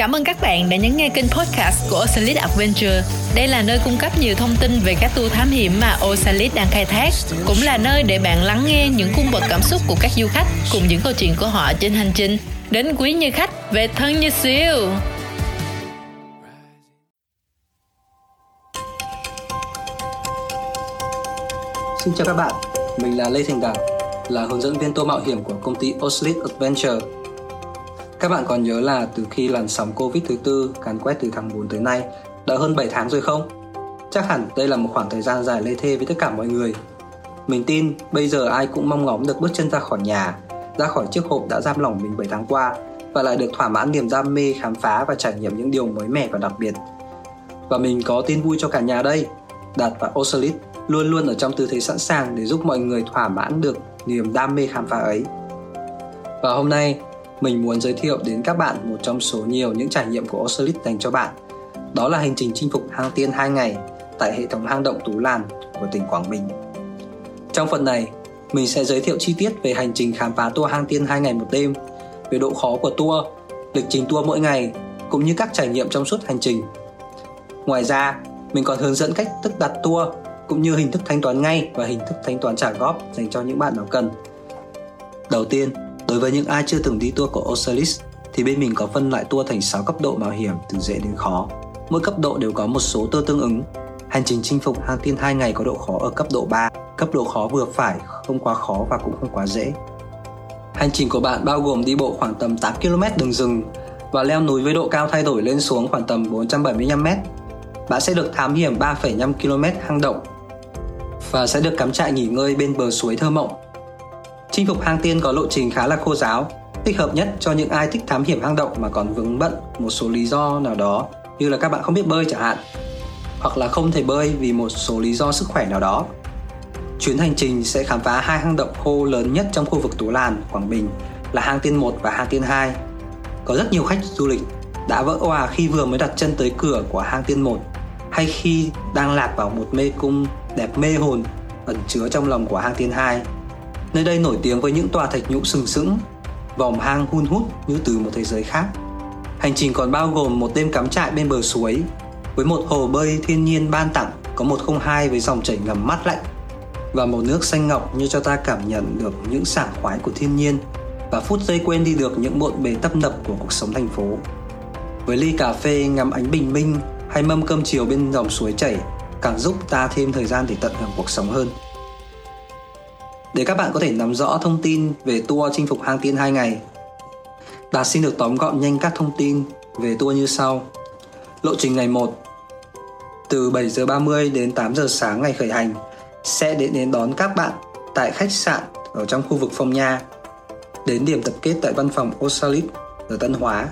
Cảm ơn các bạn đã nhấn nghe kênh podcast của Osalit Adventure. Đây là nơi cung cấp nhiều thông tin về các tour thám hiểm mà Osalit đang khai thác, cũng là nơi để bạn lắng nghe những cung bậc cảm xúc của các du khách cùng những câu chuyện của họ trên hành trình đến quý như khách về thân như siêu. Xin chào các bạn, mình là Lê Thành Đạt, là hướng dẫn viên tour mạo hiểm của công ty Oslit Adventure. Các bạn còn nhớ là từ khi làn sóng Covid thứ tư càn quét từ tháng 4 tới nay đã hơn 7 tháng rồi không? Chắc hẳn đây là một khoảng thời gian dài lê thê với tất cả mọi người. Mình tin bây giờ ai cũng mong ngóng được bước chân ra khỏi nhà, ra khỏi chiếc hộp đã giam lỏng mình 7 tháng qua và lại được thỏa mãn niềm đam mê khám phá và trải nghiệm những điều mới mẻ và đặc biệt. Và mình có tin vui cho cả nhà đây. Đạt và Osalit luôn luôn ở trong tư thế sẵn sàng để giúp mọi người thỏa mãn được niềm đam mê khám phá ấy. Và hôm nay, mình muốn giới thiệu đến các bạn một trong số nhiều những trải nghiệm của Osalit dành cho bạn. Đó là hành trình chinh phục hang tiên 2 ngày tại hệ thống hang động Tú Làn của tỉnh Quảng Bình. Trong phần này, mình sẽ giới thiệu chi tiết về hành trình khám phá tour hang tiên 2 ngày một đêm, về độ khó của tour, lịch trình tour mỗi ngày, cũng như các trải nghiệm trong suốt hành trình. Ngoài ra, mình còn hướng dẫn cách thức đặt tour cũng như hình thức thanh toán ngay và hình thức thanh toán trả góp dành cho những bạn nào cần. Đầu tiên, đối với những ai chưa từng đi tour của Osalis thì bên mình có phân loại tour thành 6 cấp độ mạo hiểm từ dễ đến khó. Mỗi cấp độ đều có một số tour tương ứng. Hành trình chinh phục hang tiên 2 ngày có độ khó ở cấp độ 3, cấp độ khó vừa phải, không quá khó và cũng không quá dễ. Hành trình của bạn bao gồm đi bộ khoảng tầm 8 km đường rừng và leo núi với độ cao thay đổi lên xuống khoảng tầm 475 m. Bạn sẽ được thám hiểm 3,5 km hang động và sẽ được cắm trại nghỉ ngơi bên bờ suối thơ mộng. Chinh phục hang tiên có lộ trình khá là khô giáo, thích hợp nhất cho những ai thích thám hiểm hang động mà còn vướng bận một số lý do nào đó như là các bạn không biết bơi chẳng hạn hoặc là không thể bơi vì một số lý do sức khỏe nào đó. Chuyến hành trình sẽ khám phá hai hang động khô lớn nhất trong khu vực Tú Làn, Quảng Bình là hang tiên 1 và hang tiên 2. Có rất nhiều khách du lịch đã vỡ òa khi vừa mới đặt chân tới cửa của hang tiên 1 hay khi đang lạc vào một mê cung đẹp mê hồn ẩn chứa trong lòng của hang tiên 2. Nơi đây nổi tiếng với những tòa thạch nhũ sừng sững, vòng hang hun hút như từ một thế giới khác. Hành trình còn bao gồm một đêm cắm trại bên bờ suối với một hồ bơi thiên nhiên ban tặng có 102 với dòng chảy ngầm mát lạnh và một nước xanh ngọc như cho ta cảm nhận được những sảng khoái của thiên nhiên và phút giây quên đi được những bộn bề tấp nập của cuộc sống thành phố. Với ly cà phê ngắm ánh bình minh hay mâm cơm chiều bên dòng suối chảy càng giúp ta thêm thời gian để tận hưởng cuộc sống hơn. Để các bạn có thể nắm rõ thông tin về tour chinh phục hang tiên 2 ngày, Đạt xin được tóm gọn nhanh các thông tin về tour như sau. Lộ trình ngày 1 Từ 7 giờ 30 đến 8 giờ sáng ngày khởi hành sẽ đến đến đón các bạn tại khách sạn ở trong khu vực Phong Nha đến điểm tập kết tại văn phòng Osalit ở Tân Hóa.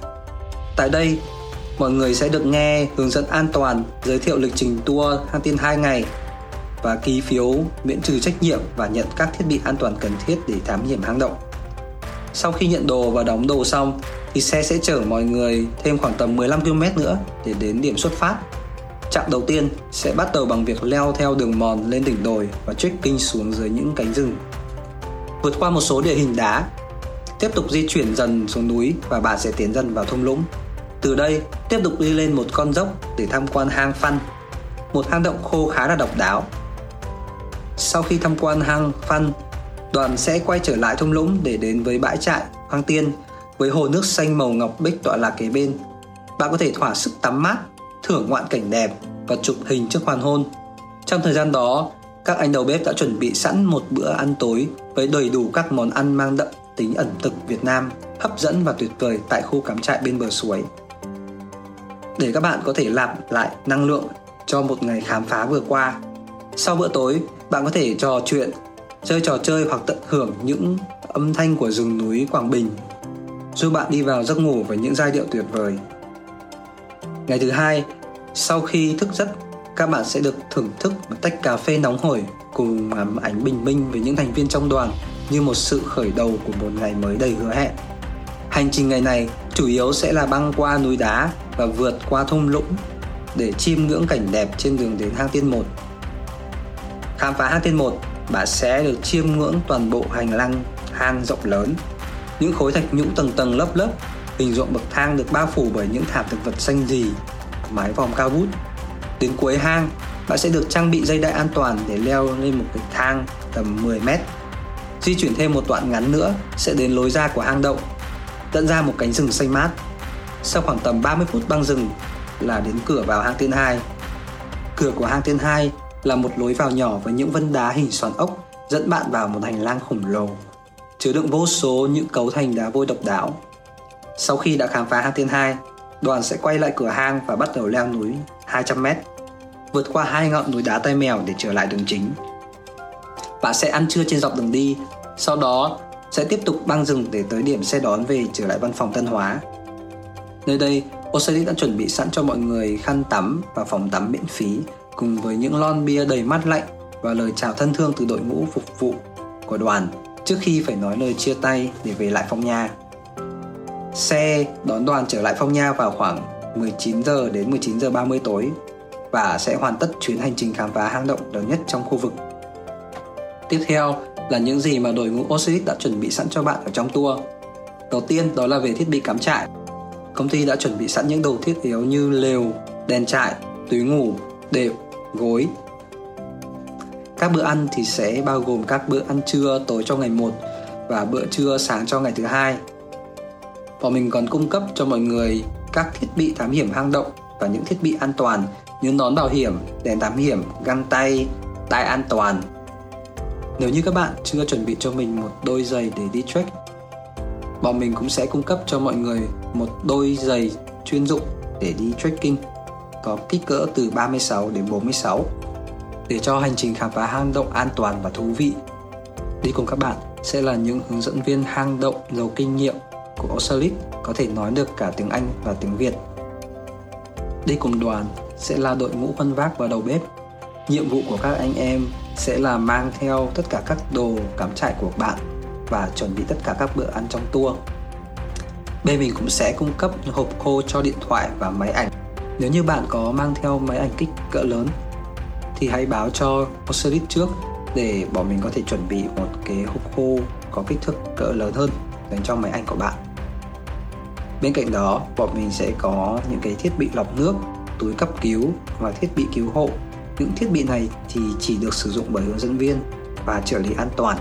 Tại đây, mọi người sẽ được nghe hướng dẫn an toàn, giới thiệu lịch trình tour hang tiên 2 ngày và ký phiếu miễn trừ trách nhiệm và nhận các thiết bị an toàn cần thiết để thám hiểm hang động. Sau khi nhận đồ và đóng đồ xong thì xe sẽ chở mọi người thêm khoảng tầm 15 km nữa để đến điểm xuất phát. Trạm đầu tiên sẽ bắt đầu bằng việc leo theo đường mòn lên đỉnh đồi và trekking xuống dưới những cánh rừng. Vượt qua một số địa hình đá, tiếp tục di chuyển dần xuống núi và bạn sẽ tiến dần vào thung lũng. Từ đây, tiếp tục đi lên một con dốc để tham quan hang Phan, một hang động khô khá là độc đáo. Sau khi tham quan hang Phan, đoàn sẽ quay trở lại thung lũng để đến với bãi trại Hoang Tiên với hồ nước xanh màu ngọc bích tọa lạc kế bên. Bạn có thể thỏa sức tắm mát, thưởng ngoạn cảnh đẹp và chụp hình trước hoàn hôn. Trong thời gian đó, các anh đầu bếp đã chuẩn bị sẵn một bữa ăn tối với đầy đủ các món ăn mang đậm tính ẩn thực Việt Nam, hấp dẫn và tuyệt vời tại khu cắm trại bên bờ suối. Để các bạn có thể lạp lại năng lượng cho một ngày khám phá vừa qua. Sau bữa tối, bạn có thể trò chuyện, chơi trò chơi hoặc tận hưởng những âm thanh của rừng núi Quảng Bình giúp bạn đi vào giấc ngủ với những giai điệu tuyệt vời. Ngày thứ hai, sau khi thức giấc, các bạn sẽ được thưởng thức một tách cà phê nóng hổi cùng ngắm ánh bình minh với những thành viên trong đoàn như một sự khởi đầu của một ngày mới đầy hứa hẹn. Hành trình ngày này chủ yếu sẽ là băng qua núi đá và vượt qua thung lũng để chiêm ngưỡng cảnh đẹp trên đường đến hang tiên 1. Khám phá hang tiên 1, bạn sẽ được chiêm ngưỡng toàn bộ hành lang hang rộng lớn. Những khối thạch nhũ tầng tầng lớp lớp Hình ruộng bậc thang được bao phủ bởi những thảm thực vật xanh rì, mái vòm cao vút. Đến cuối hang, bạn sẽ được trang bị dây đai an toàn để leo lên một cái thang tầm 10 mét. Di chuyển thêm một đoạn ngắn nữa sẽ đến lối ra của hang động, dẫn ra một cánh rừng xanh mát. Sau khoảng tầm 30 phút băng rừng là đến cửa vào hang tiên 2. Cửa của hang tiên 2 là một lối vào nhỏ với những vân đá hình xoắn ốc dẫn bạn vào một hành lang khổng lồ chứa đựng vô số những cấu thành đá vôi độc đáo. Sau khi đã khám phá hang tiên 2, đoàn sẽ quay lại cửa hang và bắt đầu leo núi 200m, vượt qua hai ngọn núi đá tay mèo để trở lại đường chính. Bạn sẽ ăn trưa trên dọc đường đi, sau đó sẽ tiếp tục băng rừng để tới điểm xe đón về trở lại văn phòng Tân Hóa. Nơi đây, Osiris đã chuẩn bị sẵn cho mọi người khăn tắm và phòng tắm miễn phí cùng với những lon bia đầy mát lạnh và lời chào thân thương từ đội ngũ phục vụ của đoàn trước khi phải nói lời chia tay để về lại Phong Nha. Xe đón đoàn trở lại Phong Nha vào khoảng 19 giờ đến 19 giờ 30 tối và sẽ hoàn tất chuyến hành trình khám phá hang động lớn nhất trong khu vực. Tiếp theo là những gì mà đội ngũ Osiris đã chuẩn bị sẵn cho bạn ở trong tour. Đầu tiên đó là về thiết bị cắm trại. Công ty đã chuẩn bị sẵn những đồ thiết yếu như lều, đèn trại, túi ngủ, đệm, gối, các bữa ăn thì sẽ bao gồm các bữa ăn trưa tối cho ngày 1 và bữa trưa sáng cho ngày thứ hai. Bọn mình còn cung cấp cho mọi người các thiết bị thám hiểm hang động và những thiết bị an toàn như nón bảo hiểm, đèn thám hiểm, găng tay, tai an toàn. Nếu như các bạn chưa chuẩn bị cho mình một đôi giày để đi trek, bọn mình cũng sẽ cung cấp cho mọi người một đôi giày chuyên dụng để đi trekking có kích cỡ từ 36 đến 46 để cho hành trình khám phá hang động an toàn và thú vị. Đi cùng các bạn sẽ là những hướng dẫn viên hang động giàu kinh nghiệm của Osalit có thể nói được cả tiếng Anh và tiếng Việt. Đi cùng đoàn sẽ là đội ngũ khuân vác và đầu bếp. Nhiệm vụ của các anh em sẽ là mang theo tất cả các đồ cắm trại của bạn và chuẩn bị tất cả các bữa ăn trong tour. Bên mình cũng sẽ cung cấp hộp khô cho điện thoại và máy ảnh. Nếu như bạn có mang theo máy ảnh kích cỡ lớn thì hãy báo cho Osiris trước để bọn mình có thể chuẩn bị một cái hộp khô có kích thước cỡ lớn hơn dành cho máy ảnh của bạn. Bên cạnh đó, bọn mình sẽ có những cái thiết bị lọc nước, túi cấp cứu và thiết bị cứu hộ. Những thiết bị này thì chỉ được sử dụng bởi hướng dẫn viên và trợ lý an toàn.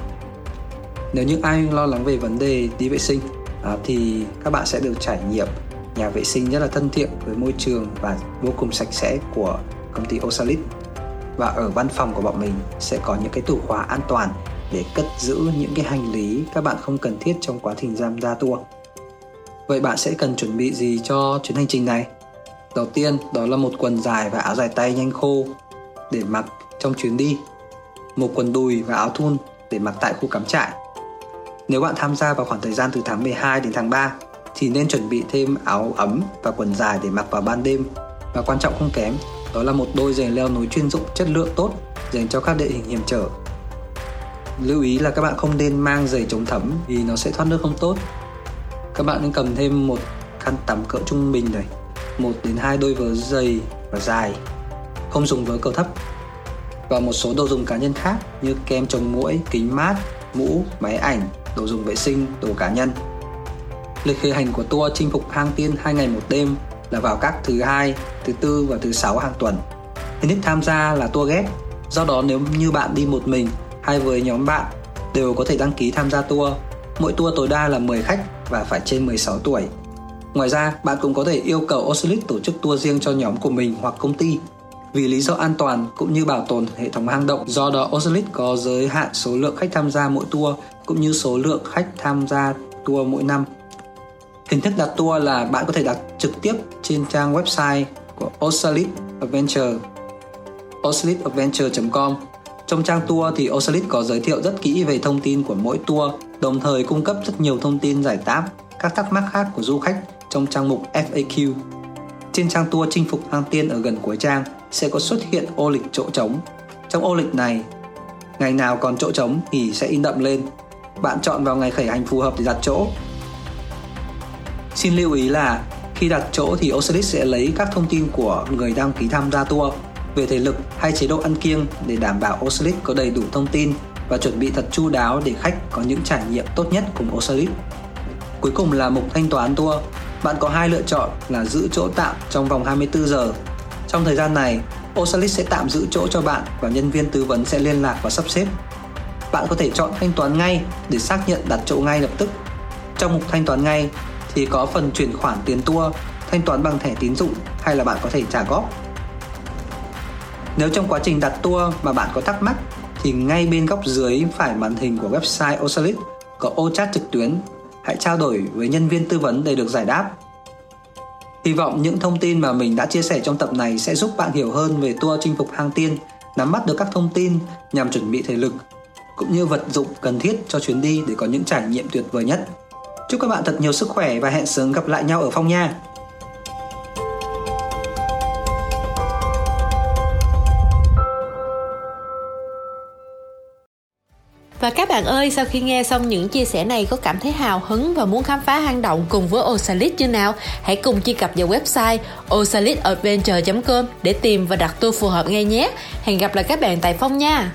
Nếu như ai lo lắng về vấn đề đi vệ sinh à, thì các bạn sẽ được trải nghiệm nhà vệ sinh rất là thân thiện với môi trường và vô cùng sạch sẽ của công ty Osalit và ở văn phòng của bọn mình sẽ có những cái tủ khóa an toàn để cất giữ những cái hành lý các bạn không cần thiết trong quá trình giam ra tour. Vậy bạn sẽ cần chuẩn bị gì cho chuyến hành trình này? Đầu tiên, đó là một quần dài và áo dài tay nhanh khô để mặc trong chuyến đi. Một quần đùi và áo thun để mặc tại khu cắm trại. Nếu bạn tham gia vào khoảng thời gian từ tháng 12 đến tháng 3 thì nên chuẩn bị thêm áo ấm và quần dài để mặc vào ban đêm và quan trọng không kém đó là một đôi giày leo núi chuyên dụng chất lượng tốt dành cho các địa hình hiểm trở. Lưu ý là các bạn không nên mang giày chống thấm vì nó sẽ thoát nước không tốt. Các bạn nên cầm thêm một khăn tắm cỡ trung bình này, một đến hai đôi vớ dày và dài, không dùng vớ cầu thấp và một số đồ dùng cá nhân khác như kem chống muỗi, kính mát, mũ, máy ảnh, đồ dùng vệ sinh, đồ cá nhân. Lịch khởi hành của tour chinh phục hang tiên 2 ngày một đêm là vào các thứ hai, thứ tư và thứ sáu hàng tuần. Hình thức tham gia là tour ghép. Do đó nếu như bạn đi một mình hay với nhóm bạn đều có thể đăng ký tham gia tour. Mỗi tour tối đa là 10 khách và phải trên 16 tuổi. Ngoài ra, bạn cũng có thể yêu cầu Ocelit tổ chức tour riêng cho nhóm của mình hoặc công ty vì lý do an toàn cũng như bảo tồn hệ thống hang động. Do đó, Ocelit có giới hạn số lượng khách tham gia mỗi tour cũng như số lượng khách tham gia tour mỗi năm Hình thức đặt tour là bạn có thể đặt trực tiếp trên trang website của Osalit Adventure osalitadventure.com Trong trang tour thì Osalit có giới thiệu rất kỹ về thông tin của mỗi tour, đồng thời cung cấp rất nhiều thông tin giải đáp các thắc mắc khác của du khách trong trang mục FAQ. Trên trang tour chinh phục hang tiên ở gần cuối trang sẽ có xuất hiện ô lịch chỗ trống. Trong ô lịch này, ngày nào còn chỗ trống thì sẽ in đậm lên. Bạn chọn vào ngày khởi hành phù hợp để đặt chỗ Xin lưu ý là khi đặt chỗ thì Osiris sẽ lấy các thông tin của người đăng ký tham gia tour về thể lực hay chế độ ăn kiêng để đảm bảo Osiris có đầy đủ thông tin và chuẩn bị thật chu đáo để khách có những trải nghiệm tốt nhất cùng Osiris. Cuối cùng là mục thanh toán tour. bạn có hai lựa chọn là giữ chỗ tạm trong vòng 24 giờ. Trong thời gian này, Osalit sẽ tạm giữ chỗ cho bạn và nhân viên tư vấn sẽ liên lạc và sắp xếp. Bạn có thể chọn thanh toán ngay để xác nhận đặt chỗ ngay lập tức. Trong mục thanh toán ngay thì có phần chuyển khoản tiền tour, thanh toán bằng thẻ tín dụng hay là bạn có thể trả góp. Nếu trong quá trình đặt tour mà bạn có thắc mắc thì ngay bên góc dưới phải màn hình của website Osalit có ô chat trực tuyến. Hãy trao đổi với nhân viên tư vấn để được giải đáp. Hy vọng những thông tin mà mình đã chia sẻ trong tập này sẽ giúp bạn hiểu hơn về tour chinh phục hang tiên, nắm bắt được các thông tin nhằm chuẩn bị thể lực cũng như vật dụng cần thiết cho chuyến đi để có những trải nghiệm tuyệt vời nhất. Chúc các bạn thật nhiều sức khỏe và hẹn sớm gặp lại nhau ở phong nha. Và các bạn ơi, sau khi nghe xong những chia sẻ này có cảm thấy hào hứng và muốn khám phá hang động cùng với Osalit chưa nào? Hãy cùng truy cập vào website osalitadventure.com để tìm và đặt tour phù hợp ngay nhé. Hẹn gặp lại các bạn tại Phong nha!